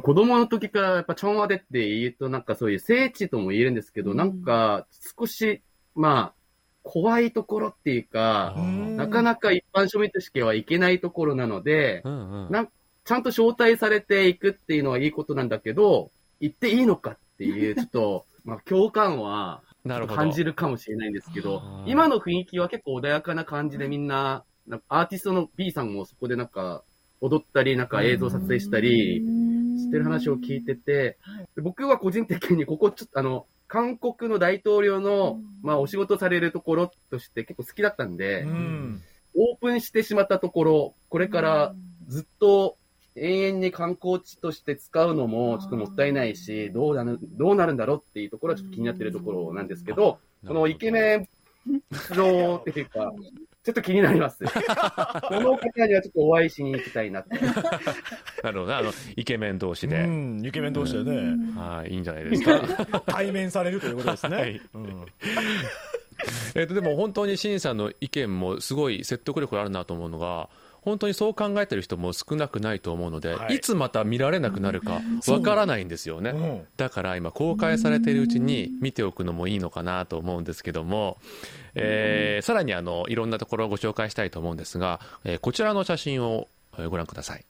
Speaker 4: 子供の時からやっぱチョンワデって言うとなんかそういう聖地とも言えるんですけど、なんか少し、まあ、怖いところっていうか、なかなか一般庶民としてはいけないところなので、なんちゃんと招待されていくっていうのはいいことなんだけど、行っていいのかっていう、ちょっと、まあ、共感は感じるかもしれないんですけど、今の雰囲気は結構穏やかな感じでみんな、なんかアーティストの B さんもそこでなんか踊ったり、なんか映像撮影したりしてる話を聞いてて、で僕は個人的にここちょっとあの、韓国の大統領の、まあお仕事されるところとして結構好きだったんで、オープンしてしまったところ、これからずっと永遠に観光地として使うのもちょっともったいないし、どうなる、どうなるんだろうっていうところはちょっと気になってるところなんですけど、このイケメン像っていうか、ちょっと気になります。この方にはちょっとお会いしに行きたいなって。
Speaker 2: なるほどねあのイケメン同士で、
Speaker 3: うん、イケメン同士でね。
Speaker 2: はいいいんじゃないですか
Speaker 3: 対面されるということですね。
Speaker 2: はい
Speaker 3: うん
Speaker 2: えっとでも本当にシンさんの意見もすごい説得力があるなと思うのが本当にそう考えてる人も少なくないと思うので、
Speaker 3: はい。
Speaker 2: い、つまた見られなくなるかわからないんですよね、
Speaker 3: う。ん。
Speaker 2: だから今公開されているうちに見ておくのもいいのかなと思うんですけども、えーさらにあのいろんなところをご紹介したいと思うんですが、えーこちらの写真をえーご覧ください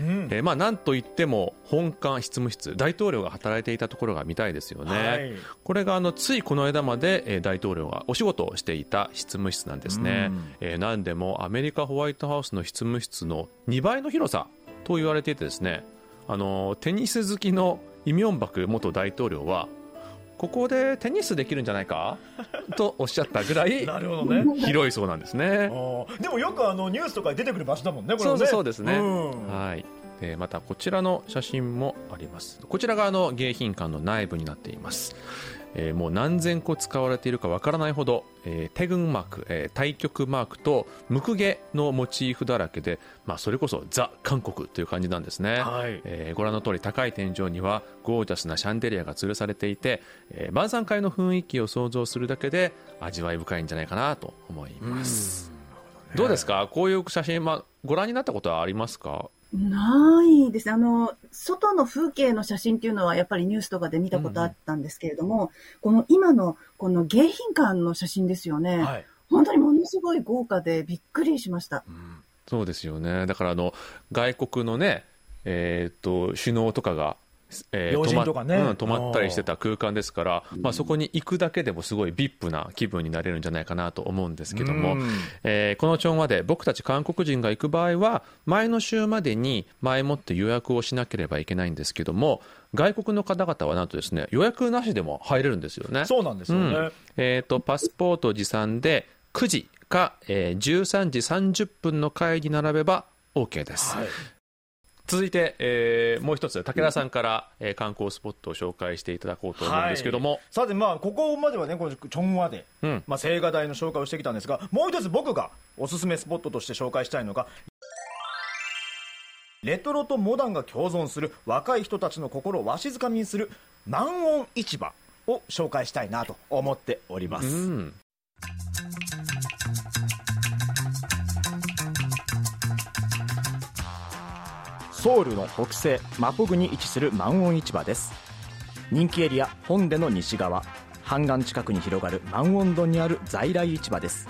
Speaker 3: うん。
Speaker 2: えーまあ、なんといっても本館執務室大統領が働いていたところが見たいですよね、
Speaker 3: はい。
Speaker 2: これがあのついこの間まで、えー大統領がお仕事をしていた執務室なんですね、えーなんでもアメリカホワイトハウスの執務室の2倍の広さと言われていてですね。あのテニス好きのイ・ミョンバク元大統領はここでテニスできるんじゃないか？とおっしゃったぐらい
Speaker 3: なるほどね。
Speaker 2: 広いそうなんですね。
Speaker 3: でもよくあのニュースとかに出てくる場所だもんねこれね。
Speaker 2: そうですね、
Speaker 3: うん。
Speaker 2: はい。でまたこちらの写真もあります。こちらがあの迎賓館の内部になっています、えーもう何千個使われているかわからないほど、えー、手軍マーク、えー対極マークとムクゲのモチーフだらけで、まあ、それこそザ・韓国という感じなんですね、
Speaker 3: はい。
Speaker 2: えーご覧の通り高い天井にはゴージャスなシャンデリアが吊るされていて、えー晩餐会の雰囲気を想像するだけで味わい深いんじゃないかなと思います、どうですか？こういう写真、まあ、ご覧になったことはありますか？
Speaker 5: ないですね。あの、外の風景の写真っていうのはやっぱりニュースとかで見たことあったんですけれども、この今のこの迎賓館の写真ですよね。
Speaker 3: はい
Speaker 5: 本当にものすごい豪華でびっくりしました。
Speaker 2: そうですよね。だからあの外国のね、えーっと首脳とかが。え
Speaker 3: 要人とかね。
Speaker 2: 泊まうん泊まったりしてた空間ですから、まあ、そこに行くだけでもすごい VIP な気分になれるんじゃないかなと思うんですけども、
Speaker 3: うん。
Speaker 2: えーこのチョンワで僕たち韓国人が行く場合は前の週までに前もって予約をしなければいけないんですけども外国の方々はなんとですね予約なしでも入れるんですよね。
Speaker 3: そうなんですよね。
Speaker 2: うん。えー、とパスポート持参で9時か、えー13時30分の会に並べば OK です。続いて、えーもう一つ武田さんから、えー観光スポットを紹介していただこうと思うんですけども、
Speaker 3: はい。さてまあここまではねこのチョンワで、
Speaker 2: うん。
Speaker 3: まあ、青瓦台の紹介をしてきたんですがもう一つ僕がおすすめスポットとして紹介したいのがレトロとモダンが共存する若い人たちの心をわしづかみにする満音市場を紹介したいなと思っております、
Speaker 2: うん
Speaker 3: ソウルの北西マポグに位置する満音市場です。人気エリア本出の西側半岸近くに広がる満音洞にある在来市場です。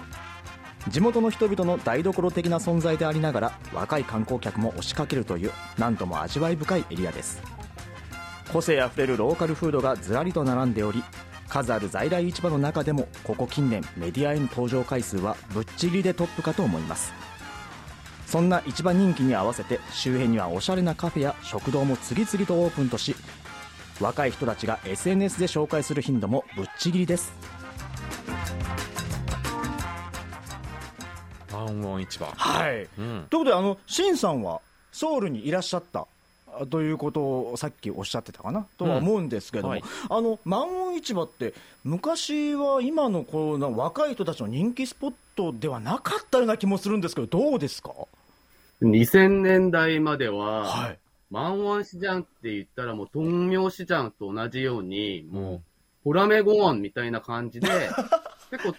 Speaker 3: 地元の人々の台所的な存在でありながら若い観光客も押しかけるという何とも味わい深いエリアです。個性あふれるローカルフードがずらりと並んでおり数ある在来市場の中でもここ近年メディアへの登場回数はぶっちぎりでトップかと思います。そんな市場人気に合わせて周辺にはおしゃれなカフェや食堂も次々とオープンとし若い人たちが SNS で紹介する頻度もぶっちぎりです。
Speaker 2: 満音市場。
Speaker 3: はい、
Speaker 2: うん。
Speaker 3: ということであのシンさんはソウルにいらっしゃった。あということをさっきおっしゃってたかな？とは思うんですけども、
Speaker 2: うん。はい。
Speaker 3: あの満音市場って昔は今のこうな若い人たちの人気スポットではなかったような気もするんですけどどうですか？
Speaker 4: 2000年代までは、万ン市場って言ったらもう、東明市場と同じように、もう、ホラメゴンみたいな感じで、結構、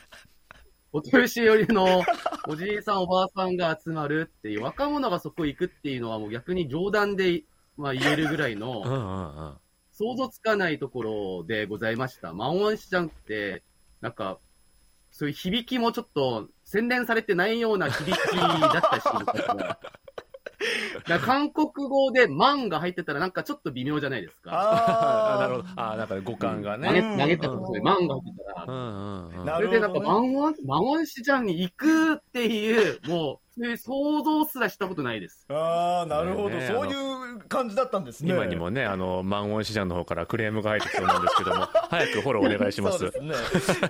Speaker 4: お年寄りのおじいさんおばあさんが集まるっていう、若者がそこ行くっていうのはもう逆に冗談で、まあ、言えるぐらいの、
Speaker 2: うんうんうん。
Speaker 4: 想像つかないところでございました。マンワンシジャンって、なんか、そういう響きもちょっと洗練されてないような響きだったし、韓国語でマンが入ってたらなんかちょっと微妙じゃないですか。
Speaker 2: あー。なるほど。あーなんか語感がね。
Speaker 4: 投げ投げたとこでマンが入ってたら、
Speaker 2: うんうんうん。
Speaker 4: それでなんか、マンワン、マンワンシジャンに行くっていう、もう想像すらしたことないです。
Speaker 3: ああなるほど、
Speaker 2: ね
Speaker 3: そういう感じだったんですね。
Speaker 2: 今にもねあの満音市場の方からクレームが入ってきそうなんですけども 早くフォローお願いします。
Speaker 3: そうですね。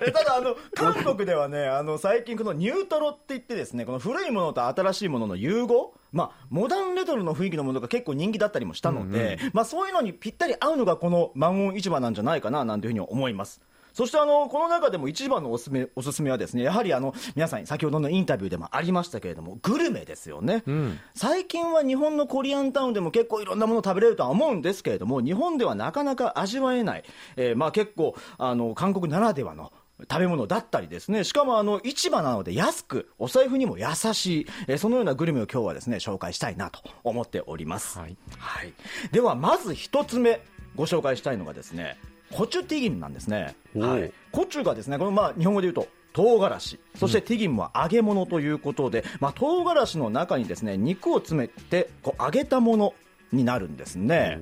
Speaker 3: えただあの、韓国ではね、あの最近、このニュートロって言って、ですねこの古いものと新しいものの融合、まあ、モダンレトロの雰囲気のものが結構人気だったりもしたので、まあ、そういうのにぴったり合うのがこの満音市場なんじゃないかななんていうふうに思います。そしてあのこの中でも一番のおすすめおすすめはですねやはりあの皆さんに先ほどのインタビューでもありましたけれどもグルメですよね、最近は日本のコリアンタウンでも結構いろんなもの食べれるとは思うんですけれども日本ではなかなか味わえない、えーまあ結構あの韓国ならではの食べ物だったりですね、しかもあの、市場なので安く、お財布にも優しい、えーそのようなグルメを今日はですね、紹介したいなと思っております。はい。では、まず一つ目、ご紹介したいのがですね、コチュティギンなんですね。はい。コチュがですね、このまあ、日本語で言うと、唐辛子そしてティギンは揚げ物ということで、まあ、唐辛子の中にですね肉を詰めてこう揚げたものになるんですね。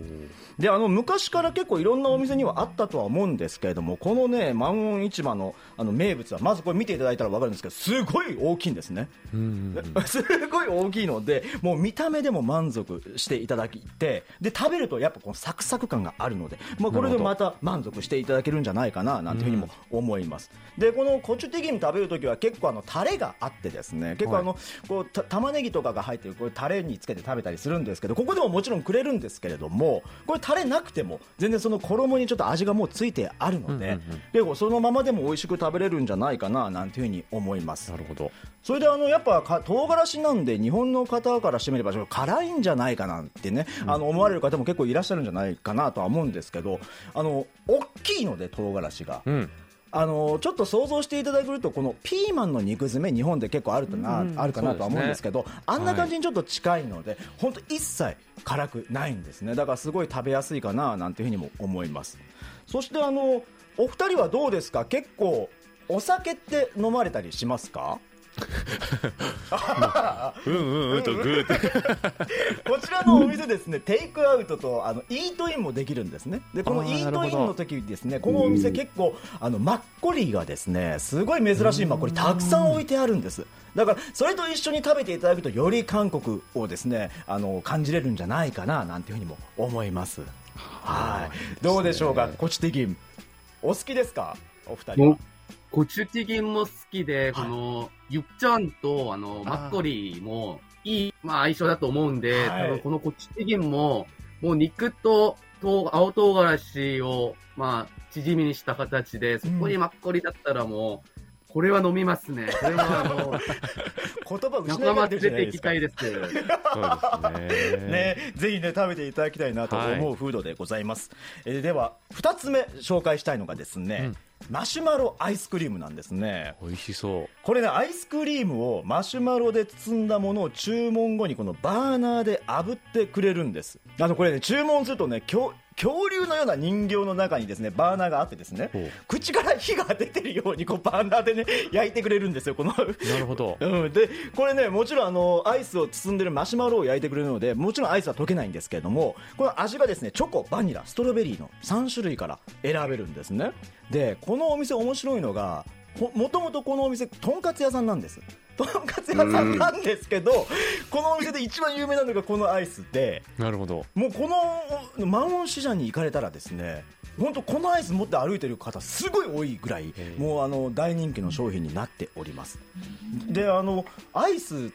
Speaker 3: であの昔から結構いろんなお店にはあったとは思うんですけれどもこのね万温市場のあの名物はまずこれ見ていただいたら分かるんですけどすごい大きいんですね。すごい大きいのでもう見た目でも満足していただきてで食べるとやっぱこのサクサク感があるので、まあ、これでまた満足していただけるんじゃないかななんていうふうにも思います。でこのコチュテギン食べるときは結構あのタレがあってですね結構あの、こうた玉ねぎとかが入ってるこれタレにつけて食べたりするんですけどここでももちろんくれるんですけれどもこれタレなくても全然その衣にちょっと味がもうついてあるので、結構そのままでも美味しく食べれるんじゃないかななんていうふうに思います。
Speaker 2: なるほど
Speaker 3: それであのやっぱか唐辛子なんで日本の方からしてみればちょっと辛いんじゃないかなってね、あの思われる方も結構いらっしゃるんじゃないかなとは思うんですけどあの大きいので唐辛子が。あのちょっと想像していただけるとこのピーマンの肉詰め日本で結構あるとな、
Speaker 2: うん
Speaker 3: あるかなとは思うんですけど
Speaker 2: ね。
Speaker 3: あんな感じにちょっと近いので、本当一切辛くないんですね。だからすごい食べやすいかななんていうふうにも思います。そしてあのお二人はどうですか？結構お酒って飲まれたりしますか？
Speaker 2: うんうんうんとグーって
Speaker 3: こちらのお店ですね、テイクアウトとあのイートインもできるんですね。で、このイートインの時ですね、このお店結構あのマッコリがですね、すごい珍しいマッコリたくさん置いてあるんです。だからそれと一緒に食べていただくとより韓国をですね、あの感じれるんじゃないかななんていうふうにも思います。はい。どうでしょうか、コチテギン。お好きですか、お二人
Speaker 4: コチュティギンも好きで、この、ユッチャンと、あの、マッコリも、いい、まあ、相性だと思うんで、
Speaker 3: はい。
Speaker 4: 多分このコチュティギンも、もう肉と、と青唐辛子を、まあ、縮みにした形で、そこにマッコリだったらもう、これは飲みますね。これはもう、
Speaker 3: 言葉失
Speaker 4: 仲間
Speaker 3: いが出
Speaker 4: 連れて
Speaker 3: るじゃないですか
Speaker 4: たいです。
Speaker 3: ね、ぜひね、食べていただきたいなと思うフードでございます。えーでは、二つ目紹介したいのがですね、マシュマロアイスクリームなんですね。
Speaker 2: 美味しそう
Speaker 3: これね、アイスクリームをマシュマロで包んだものを注文後にこのバーナーで炙ってくれるんです。あの、これね、注文するとね、恐恐竜のような人形の中にですね、バーナーがあってですね、口から火が出てるようにこうバーナーでね、焼いてくれるんですよ、この。
Speaker 2: なるほど。
Speaker 3: うん、でこれねもちろんあのアイスを包んでるマシュマロを焼いてくれるのでもちろんアイスは溶けないんですけれどもこの味がですねチョコバニラストロベリーの3種類から選べるんですね。でこのお店面白いのがほもともとこのお店とんかつ屋さんなんですとんかつ屋さんなんですけど、このお店で一番有名なのがこのアイスで
Speaker 2: なるほど。
Speaker 3: もうこの万温市場に行かれたらですね本当このアイス持って歩いてる方すごい多いぐらいもうあの大人気の商品になっております。であのアイス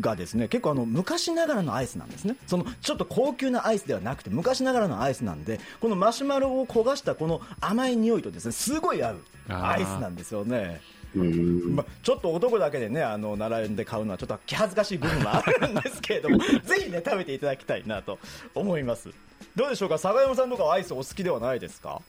Speaker 3: がですね結構あの昔ながらのアイスなんですね。そのちょっと高級なアイスではなくて昔ながらのアイスなんでこのマシュマロを焦がしたこの甘い匂いとですねすごい合うアイスなんですよねま、ちょっと男だけでねあの並んで買うのはちょっと気恥ずかしい部分はあるんですけれども ぜひね食べていただきたいなと思います。どうでしょうか？坂山さんとかはアイスお好きではないですか？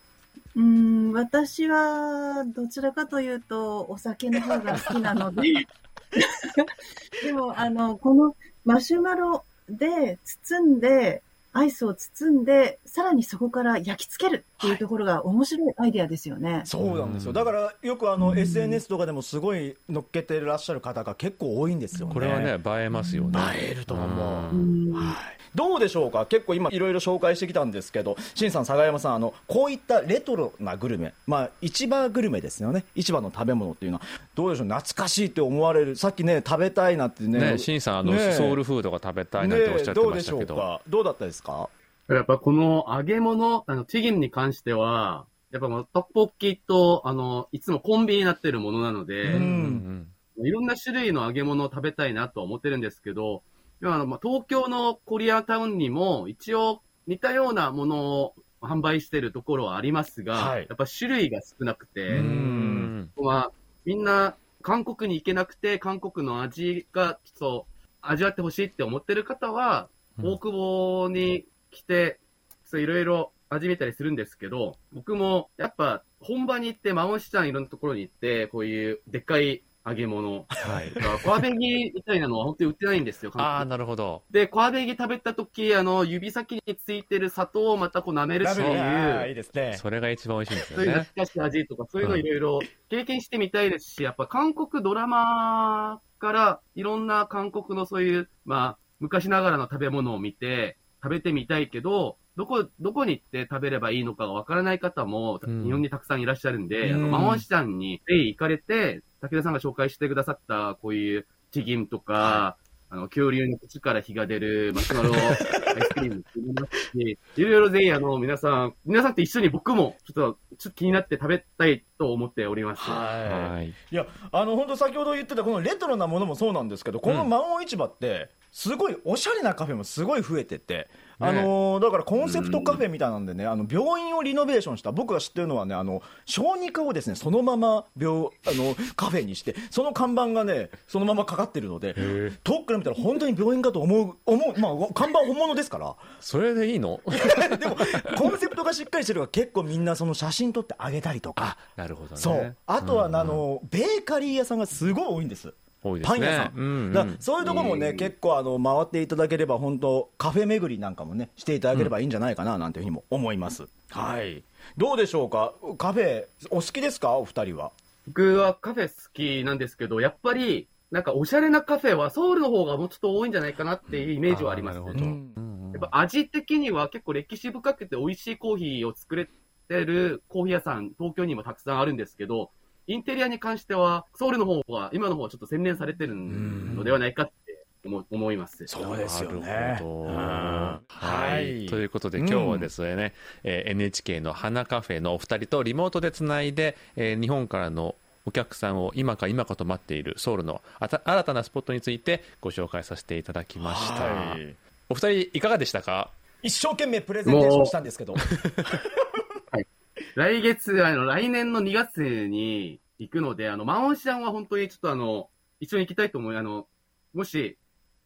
Speaker 5: うーん、私はどちらかというとお酒の方が好きなので、でもあの、このマシュマロで包んで、アイスを包んで、さらにそこから焼き付けるっていうところが面白いアイデアですよね。
Speaker 3: そうなんですよ。だからよくあの SNS とかでもすごい乗っけてらっしゃる方が結構多いんですよね。
Speaker 2: これはね映えますよね。
Speaker 3: 映えると思う、はい、どうでしょうか？結構今いろいろ紹介してきたんですけど新さん佐賀山さんあのこういったレトロなグルメ。まあ市場グルメですよね。市場の食べ物っていうのは。どうでしょう？懐かしいって思われる。さっきね食べたいなってね。
Speaker 2: ね、シンさんあの、
Speaker 3: ね
Speaker 2: ソウルフードが食べたいなんておっしゃって
Speaker 3: ねどうでしょう
Speaker 2: ましたけど、
Speaker 3: か？どうだったですか？
Speaker 4: やっぱこの揚げ物、あの、チゲンに関しては、やっぱもう、トッポッキと、あの、いつもコンビニになってるものなので、
Speaker 3: うん
Speaker 4: いろんな種類の揚げ物を食べたいなとは思ってるんですけど、でもあの、まあ、東京のコリアタウンにも一応似たようなものを販売してるところはありますが、
Speaker 3: はい。
Speaker 4: やっぱ種類が少なくて、
Speaker 2: うん。
Speaker 4: まあ、みんな韓国に行けなくて、韓国の味がちょっと味わってほしいって思ってる方は、
Speaker 2: うん。
Speaker 4: 大久保に来て、そういろいろ始めたりするんですけど、僕もやっぱ本場に行って、マオンシちゃんいろんなところに行って、こういうでっかい揚げ物、
Speaker 2: はい。
Speaker 4: コアベギみたいなのは本当に売ってないんですよ。
Speaker 2: ああ、なるほど。
Speaker 4: で、コアベギ食べた時、あの、指先についてる砂糖をまたこう舐めるって
Speaker 3: い
Speaker 4: い、
Speaker 3: いうですね。
Speaker 2: それが一番美味しいんです
Speaker 4: そういう
Speaker 2: よね。
Speaker 4: 懐かしい味とか、そういうのいろいろ経験してみたいですし、やっぱ韓国ドラマからいろんな韓国のそういう、まあ、昔ながらの食べ物を見て、食べてみたいけど、どこ、どこに行って食べればいいのかがわからない方も、
Speaker 2: うん
Speaker 4: 日本にたくさんいらっしゃるんで、あの、
Speaker 3: うん
Speaker 4: マモンシちゃんにぜひ行かれて、武田さんが紹介してくださった、こういうチギンとか、あの、恐竜の口から火が出るマシュマロアイスクリーム作りますし、いろいろぜひ、あの、皆さん、皆さんと一緒に僕も、ちょっと、ちょっと気になって食べたいと思っております。
Speaker 3: はい。
Speaker 2: はい。
Speaker 3: いや、あの、本当先ほど言ってたこのレトロなものもそうなんですけど、このマオン市場って、すごいおしゃれなカフェもすごい増えてて、あのーだからコンセプトカフェみたいなんでね、あの、病院をリノベーションした、僕が知ってるのはね、あの、小児科をですね、そのまま病、あの、カフェにして、その看板がね、そのままかかってるので、遠くから見たら本当に病院かと思う、思う、まあ、看板本物ですから、
Speaker 2: それでいいの？
Speaker 3: でも、コンセプトがしっかりしてるから結構みんなその写真撮ってあげたりとか、
Speaker 2: なるほどね。
Speaker 3: そう。あとは、あの、ベーカリー屋さんがすごい多いんです。
Speaker 2: 多いですね。
Speaker 3: パン屋さん。
Speaker 2: うんうん
Speaker 3: そういうところもね、結構あの回っていただければ、本当、カフェ巡りなんかもね、していただければいいんじゃないかななんていうふうにも思います。はい。どうでしょうか、カフェ、お好きですか、お二人は。
Speaker 4: 僕はカフェ好きなんですけど、やっぱり、なんかおしゃれなカフェはソウルの方がもうちょっと多いんじゃないかなっていうイメージはありますね。
Speaker 2: あーなるほど
Speaker 3: うん
Speaker 4: やっぱ味的には結構歴史深くて美味しいコーヒーを作れてるコーヒー屋さん、東京にもたくさんあるんですけど、インテリアに関しては、ソウルの方が、今の方がちょっと洗練されてるのではないかって思思います。
Speaker 3: そうですよね。
Speaker 2: は
Speaker 3: はい
Speaker 2: い。ということで、
Speaker 3: うん
Speaker 2: 今日はですね、えー NHK の花カフェのお二人とリモートでつないで、えー日本からのお客さんを今か今かと待っているソウルのあた新たなスポットについてご紹介させていただきました。
Speaker 3: はい
Speaker 2: お二人いかがでしたか？
Speaker 3: 一生懸命プレゼンテーションしたんですけど。
Speaker 4: 来月、あの、来年の2月に行くので、あの、マオンシャンは本当にちょっとあの、一緒に行きたいと思い、あの、もし、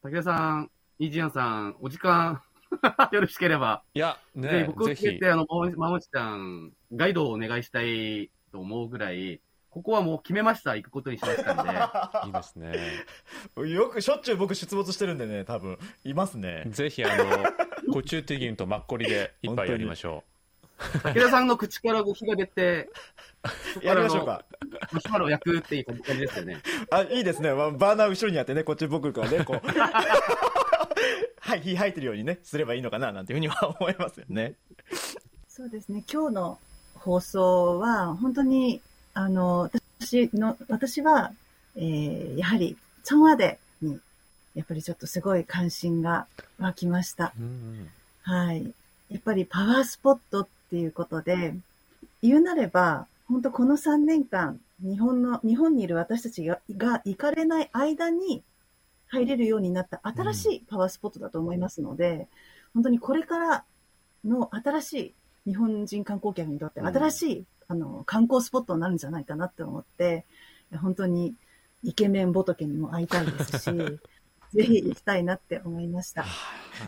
Speaker 4: 武田さん、イージアンさん、お時間、よろしければ、
Speaker 2: いや、
Speaker 4: ぜひ
Speaker 2: ね
Speaker 4: 僕を
Speaker 2: ぜひ
Speaker 4: 連れて、あの、マオンマオンシャン、ガイドをお願いしたいと思うぐらい、ここはもう決めました、行くことにしましたんで。
Speaker 2: いいですね。
Speaker 3: よくしょっちゅう僕出没してるんでね、多分いますね。
Speaker 2: ぜひあの、コチューティギンとマッコリで一杯やりましょ
Speaker 4: 武田さんの口からこう火が出て、
Speaker 3: やりましょうか。
Speaker 4: マシュマロを焼くっていう感じですよね。
Speaker 3: あ、いいですね。まあバーナー後ろにあってね、こっち僕からね、こう。はい、火入ってるようにね、すればいいのかな、なんていうふうには思いますよね。
Speaker 5: そうですね。今日の放送は、本当に、あの、私の、私は、えーやはり、チョンアデに、やっぱりちょっとすごい関心が湧きました。
Speaker 2: う。うん
Speaker 5: はい。やっぱりパワースポットっていうことで、言うなれば、本当この3年間、日本の、日本にいる私たちがが行かれない間に入れるようになった新しいパワースポットだと思いますので、本当にこれからの新しい日本人観光客にとって新しい、あの観光スポットになるんじゃないかなって思って、本当にイケメン仏にも会いたいですし、ぜひ行きたいなって思いました。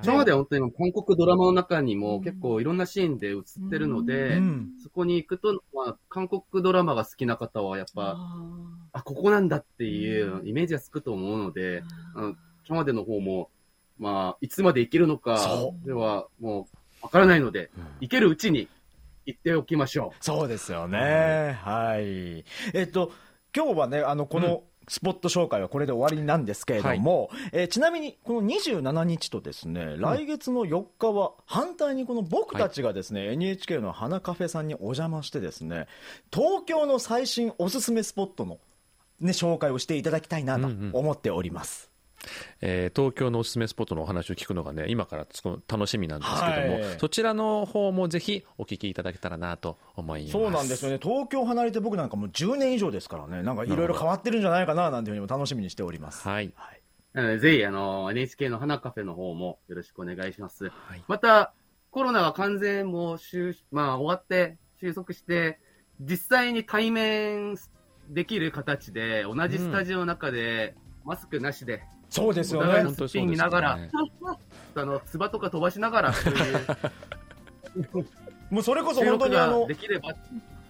Speaker 4: 今まで本当に韓国ドラマの中にも結構いろんなシーンで映ってるので、
Speaker 3: うん。
Speaker 4: そこに行くと、まあ、韓国ドラマが好きな方はやっぱ、あ、ここなんだっていうイメージがつくと思うので、あの今までの方も、まあ、いつまで行けるのか
Speaker 3: そ、
Speaker 4: ではもうわからないので、行けるうちに行っておきましょう。
Speaker 3: そうですよね。はい。えっと、今日はね、あの、この、スポット紹介はこれで終わりなんですけれども、えーちなみにこの27日とですね、来月の4日は反対にこの僕たちがですね、NHK の花カフェさんにお邪魔してですね、東京の最新おすすめスポットのね、紹介をしていただきたいなと思っております。
Speaker 2: えー東京のおすすめスポットのお話を聞くのがね、今から楽しみなんですけども、
Speaker 3: はい
Speaker 2: そちらの方もぜひお聞きいただけたらなと思います。
Speaker 3: そうなんですよね。東京離れて僕なんかもう10年以上ですからね、なんかいろいろ変わってるんじゃないかななんていうふうにも楽しみにしております。
Speaker 2: はい。
Speaker 4: なので、ぜひ、あの、NHK の花カフェの方もよろしくお願いします。また、コロナが完全もう終、まあ、終わって、収束して、実際に対面できる形で、同じスタジオの中で、マスクなしで、
Speaker 3: そうですよね。
Speaker 4: お互いのスピン見ながら、
Speaker 2: 本当
Speaker 4: あの、唾とか飛ばしながら、そういう、
Speaker 3: もうそれこそ本当にあの
Speaker 4: できれば。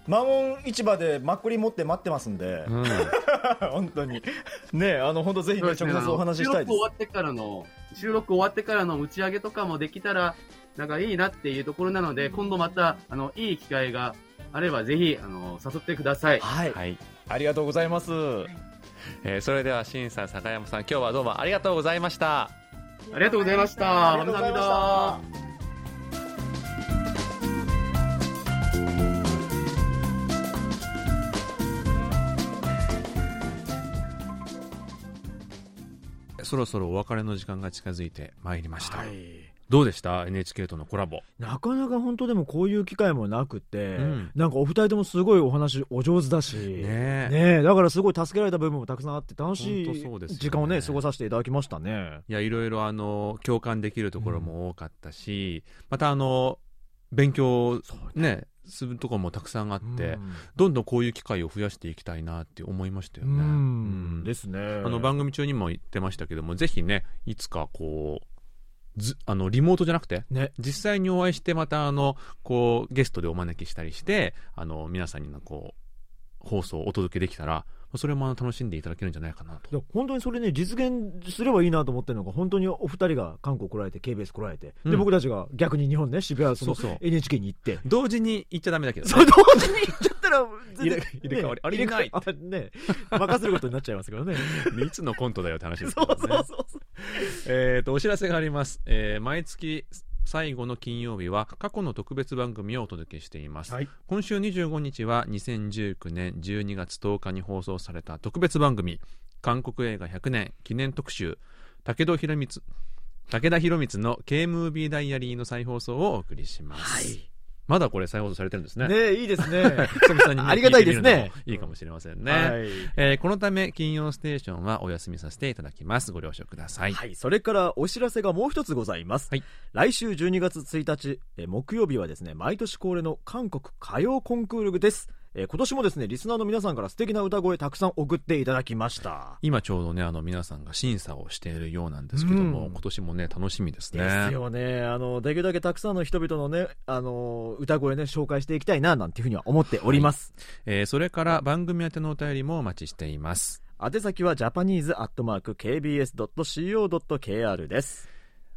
Speaker 3: マモン市場でマッコリ持って待ってますんで、
Speaker 2: うん。
Speaker 3: 本当に。ねあの本当ぜひね直接お話ししたいです。
Speaker 4: 収録終わってからの、収録終わってからの打ち上げとかもできたら、なんかいいなっていうところなので、今度また、あの、いい機会があれば、ぜひ、あの、誘ってください。
Speaker 3: はい。
Speaker 2: はい。
Speaker 3: ありがとうございます。
Speaker 2: えー、それでは新さん坂山さん今日はどうもありがとうございました。
Speaker 4: ありがとうございました。
Speaker 3: ありがとうございました。
Speaker 2: そろそろお別れの時間が近づいてまいりました、はい。どうでした？NHK とのコラボ。
Speaker 1: なかなか本当でもこういう機会もなくて、
Speaker 2: うん。
Speaker 1: なんかお二人ともすごいお話お上手だし、
Speaker 2: ね
Speaker 1: ね
Speaker 2: え。
Speaker 1: えだからすごい助けられた部分もたくさんあって楽しい時間をね過ごさせていただきましたね。
Speaker 2: いやいろいろあの共感できるところも多かったし、またあの勉強ねするところもたくさんあって、
Speaker 1: うん。
Speaker 2: どんどんこういう機会を増やしていきたいなって思いましたよね。
Speaker 1: うん。
Speaker 2: うん。
Speaker 1: ですね。
Speaker 2: あの番組中にも言ってましたけどもぜひねいつかこうずあのリモートじゃなくて、
Speaker 1: ね。
Speaker 2: 実際にお会いしてまたあのこうゲストでお招きしたりしてあの皆さんにのこう放送をお届けできたらそれもあの楽しんでいただけるんじゃないかなと。
Speaker 1: 本当にそれね実現すればいいなと思ってるのが本当にお二人が韓国来られて KBS 来られて、
Speaker 2: うん。
Speaker 1: で僕たちが逆に日本ね渋谷その
Speaker 2: そうそう。
Speaker 1: NHK に行って。
Speaker 2: 同時に行っちゃダメだけどね。
Speaker 1: そう同時に行っちゃったら
Speaker 2: 入れ替わり。あれいない
Speaker 1: あね。任せることになっちゃいますけどね。
Speaker 2: いつのコントだよって話ですけどね。えっと、お知らせがあります。えー毎月最後の金曜日は過去の特別番組をお届けしています。今週25日は2019年12月10日に放送された特別番組、韓国映画100年記念特集、武田博光、武田博光の K ムービーダイアリーの再放送をお送りします。まだこれ再放送されてるんですね。
Speaker 1: ねいいですね
Speaker 2: 久々にね
Speaker 1: ありがたいですね
Speaker 2: いいかもしれませんね。
Speaker 1: はい
Speaker 2: えーこのため、金曜ステーションはお休みさせていただきます。ご了承ください。
Speaker 1: はい、それからお知らせがもう一つございます。来週12月1日、えー木曜日はですね、毎年恒例の韓国歌謡コンクールです。えー今年もですね、リスナーの皆さんから素敵な歌声たくさん送っていただきました。
Speaker 2: 今ちょうどね、あの皆さんが審査をしているようなんですけども、
Speaker 1: うん
Speaker 2: 今年もね、楽しみですね。
Speaker 1: ですよね。あの、できるだけたくさんの人々のね、あの、歌声ね、紹介していきたいな、なんていうふうには思っております。
Speaker 2: えーそれから番組宛てのお便りもお待ちしています。
Speaker 1: 宛先は japanese.kbs.co.kr です。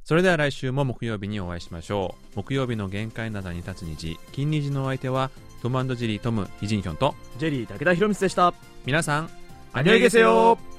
Speaker 2: それでは来週も木曜日にお会いしましょう。木曜日の限界灘に立つ虹、金虹のお相手は、トムジェリートムイジンヒョンと
Speaker 1: ジェリー武田博光でした。
Speaker 2: 皆さん
Speaker 1: ありがとうございますよ。